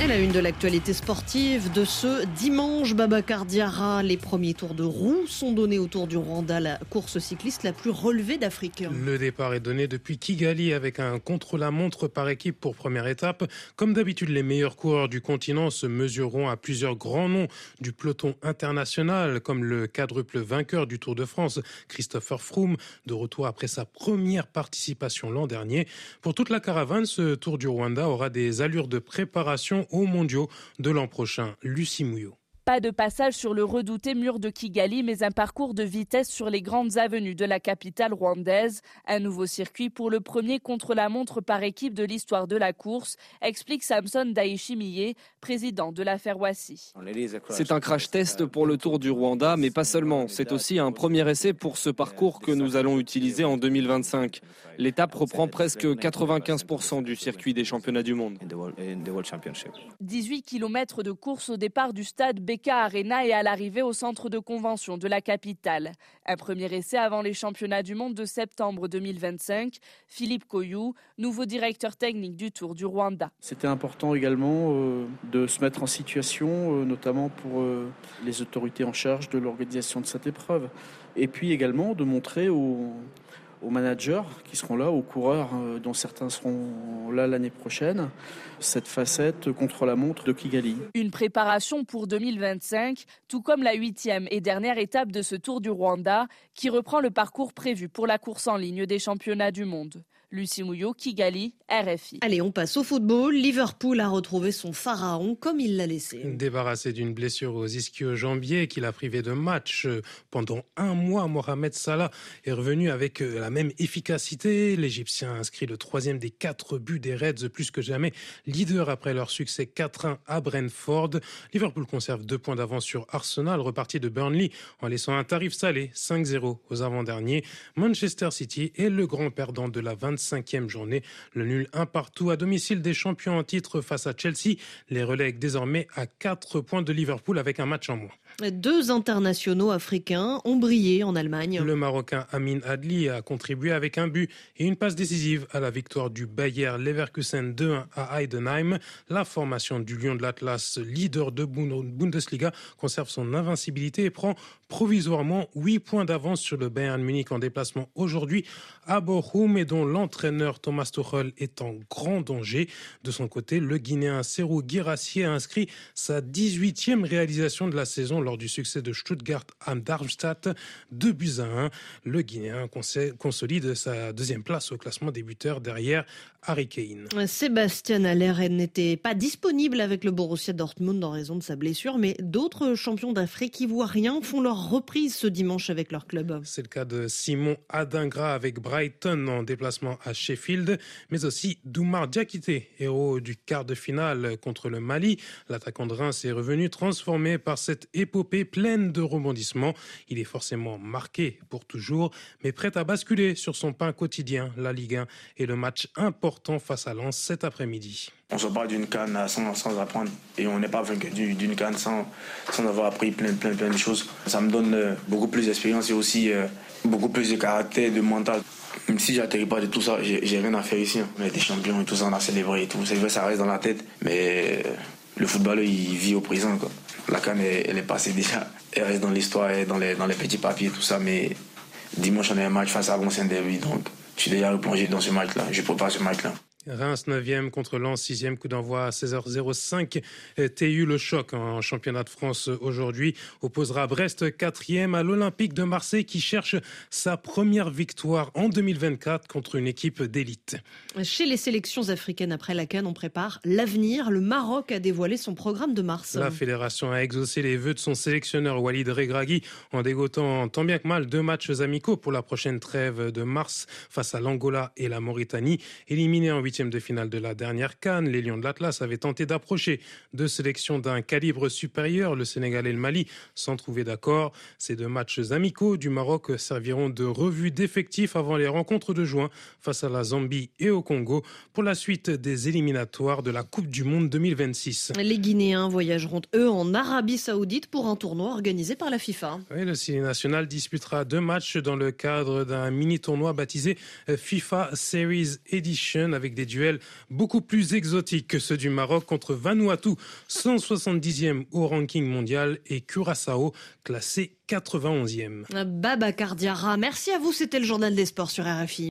Et la une de l'actualité sportive de ce dimanche, Babacar Diarra. Les premiers tours de roue sont donnés autour du Rwanda, la course cycliste la plus relevée d'Afrique. Le départ est donné depuis Kigali avec un contre-la-montre par équipe pour première étape. Comme d'habitude, les meilleurs coureurs du continent se mesureront à plusieurs grands noms du peloton international, comme le quadruple vainqueur du Tour de France, Christopher Froome, de retour après sa première participation l'an dernier. Pour toute la caravane, ce Tour du Rwanda aura des allures de préparation aux mondiaux de l'an prochain. Lucie Mouillot. Pas de passage sur le redouté mur de Kigali, mais un parcours de vitesse sur les grandes avenues de la capitale rwandaise. Un nouveau circuit pour le premier contre-la-montre par équipe de l'histoire de la course, explique Samson Daishimiye, président de la Ferwasi. C'est un crash test pour le Tour du Rwanda, mais pas seulement. C'est aussi un premier essai pour ce parcours que nous allons utiliser en 2025. L'étape reprend presque 95% du circuit des championnats du monde. 18 km de course au départ du stade Beka Arena et à l'arrivée au centre de convention de la capitale. Un premier essai avant les championnats du monde de septembre 2025. Philippe Koyou, nouveau directeur technique du Tour du Rwanda. C'était important également euh, de se mettre en situation, euh, notamment pour euh, les autorités en charge de l'organisation de cette épreuve. Et puis également de montrer aux aux managers qui seront là, aux coureurs euh, dont certains seront là l'année prochaine, cette facette contre la montre de Kigali. Une préparation pour 2025, tout comme la huitième et dernière étape de ce Tour du Rwanda, qui reprend le parcours prévu pour la course en ligne des championnats du monde. Lucie Mouillot, Kigali, RFI. Allez, on passe au football. Liverpool a retrouvé son pharaon comme il l'a laissé. Débarrassé d'une blessure aux ischio-jambiers qui l'a privé de match pendant un mois, Mohamed Salah est revenu avec la même efficacité. L'Égyptien a inscrit le troisième des quatre buts des Reds, plus que jamais leader après leur succès 4-1 à Brentford. Liverpool conserve deux points d'avance sur Arsenal, reparti de Burnley en laissant un tarif salé 5-0 aux avant-derniers. Manchester City est le grand perdant de la 20 cinquième journée. Le nul un partout à domicile des champions en titre face à Chelsea les relègue désormais à 4 points de Liverpool avec un match en moins. Deux internationaux africains ont brillé en Allemagne. Le Marocain Amin Adli a contribué avec un but et une passe décisive à la victoire du Bayer Leverkusen 2-1 à Heidenheim. La formation du Lion de l'Atlas, leader de Bundesliga, conserve son invincibilité et prend provisoirement 8 points d'avance sur le Bayern Munich en déplacement aujourd'hui à Bochum et dont l'entraîneur Thomas Tuchel est en grand danger. De son côté, le Guinéen Serou Girassi a inscrit sa 18e réalisation de la saison lors du succès de Stuttgart à Darmstadt, 2 buts à 1. Le Guinéen consolide sa deuxième place au classement des buteurs derrière Harry Kane. Sébastien Aller n'était pas disponible avec le Borussia Dortmund en raison de sa blessure, mais d'autres champions d'Afrique ivoiriens font leur reprise ce dimanche avec leur club. C'est le cas de Simon Adingra avec Brighton en déplacement à Sheffield, mais aussi Doumar Diakité, héros du quart de finale contre le Mali. L'attaquant de Reims est revenu transformé par cette épopée pleine de rebondissements. Il est forcément marqué pour toujours, mais prêt à basculer sur son pain quotidien, la Ligue 1 et le match important face à Lens cet après-midi. On se bat d'une canne sans, apprendre et on n'est pas vaincu d'une canne sans, avoir appris plein, plein, plein de choses. Ça me donne euh, beaucoup plus d'expérience et aussi euh, beaucoup plus de caractère, de mental. Même si j'atterris pas de tout ça, j'ai rien à faire ici. On est des champions et tout ça, on a célébré et tout. C'est vrai, ça reste dans la tête, mais euh, le football, il vit au présent. Quoi. La canne, elle, est passée déjà. Elle reste dans l'histoire, dans les, dans les petits papiers, tout ça. Mais dimanche, on a un match face à Gonsen Derby. Donc, je suis déjà replongé dans ce match-là. Je prépare ce match-là. Reims 9e contre Lens 6e coup d'envoi à 16h05. TU le choc en championnat de France aujourd'hui opposera Brest 4e à l'Olympique de Marseille qui cherche sa première victoire en 2024 contre une équipe d'élite. Chez les sélections africaines après la Cannes, on prépare l'avenir. Le Maroc a dévoilé son programme de mars. La fédération a exaucé les vœux de son sélectionneur Walid Regragui en dégotant tant bien que mal deux matchs amicaux pour la prochaine trêve de mars face à l'Angola et la Mauritanie, éliminés en 8 de finale de la dernière Cannes, les Lions de l'Atlas avaient tenté d'approcher deux sélections d'un calibre supérieur, le Sénégal et le Mali, sans trouver d'accord. Ces deux matchs amicaux du Maroc serviront de revue d'effectifs avant les rencontres de juin face à la Zambie et au Congo pour la suite des éliminatoires de la Coupe du Monde 2026. Les Guinéens voyageront eux en Arabie Saoudite pour un tournoi organisé par la FIFA. Oui, le Ciné national disputera deux matchs dans le cadre d'un mini tournoi baptisé FIFA Series Edition avec des duels beaucoup plus exotiques que ceux du Maroc contre Vanuatu, 170e au ranking mondial, et Curaçao, classé 91e. Baba Cardiara, merci à vous, c'était le journal des sports sur RFI.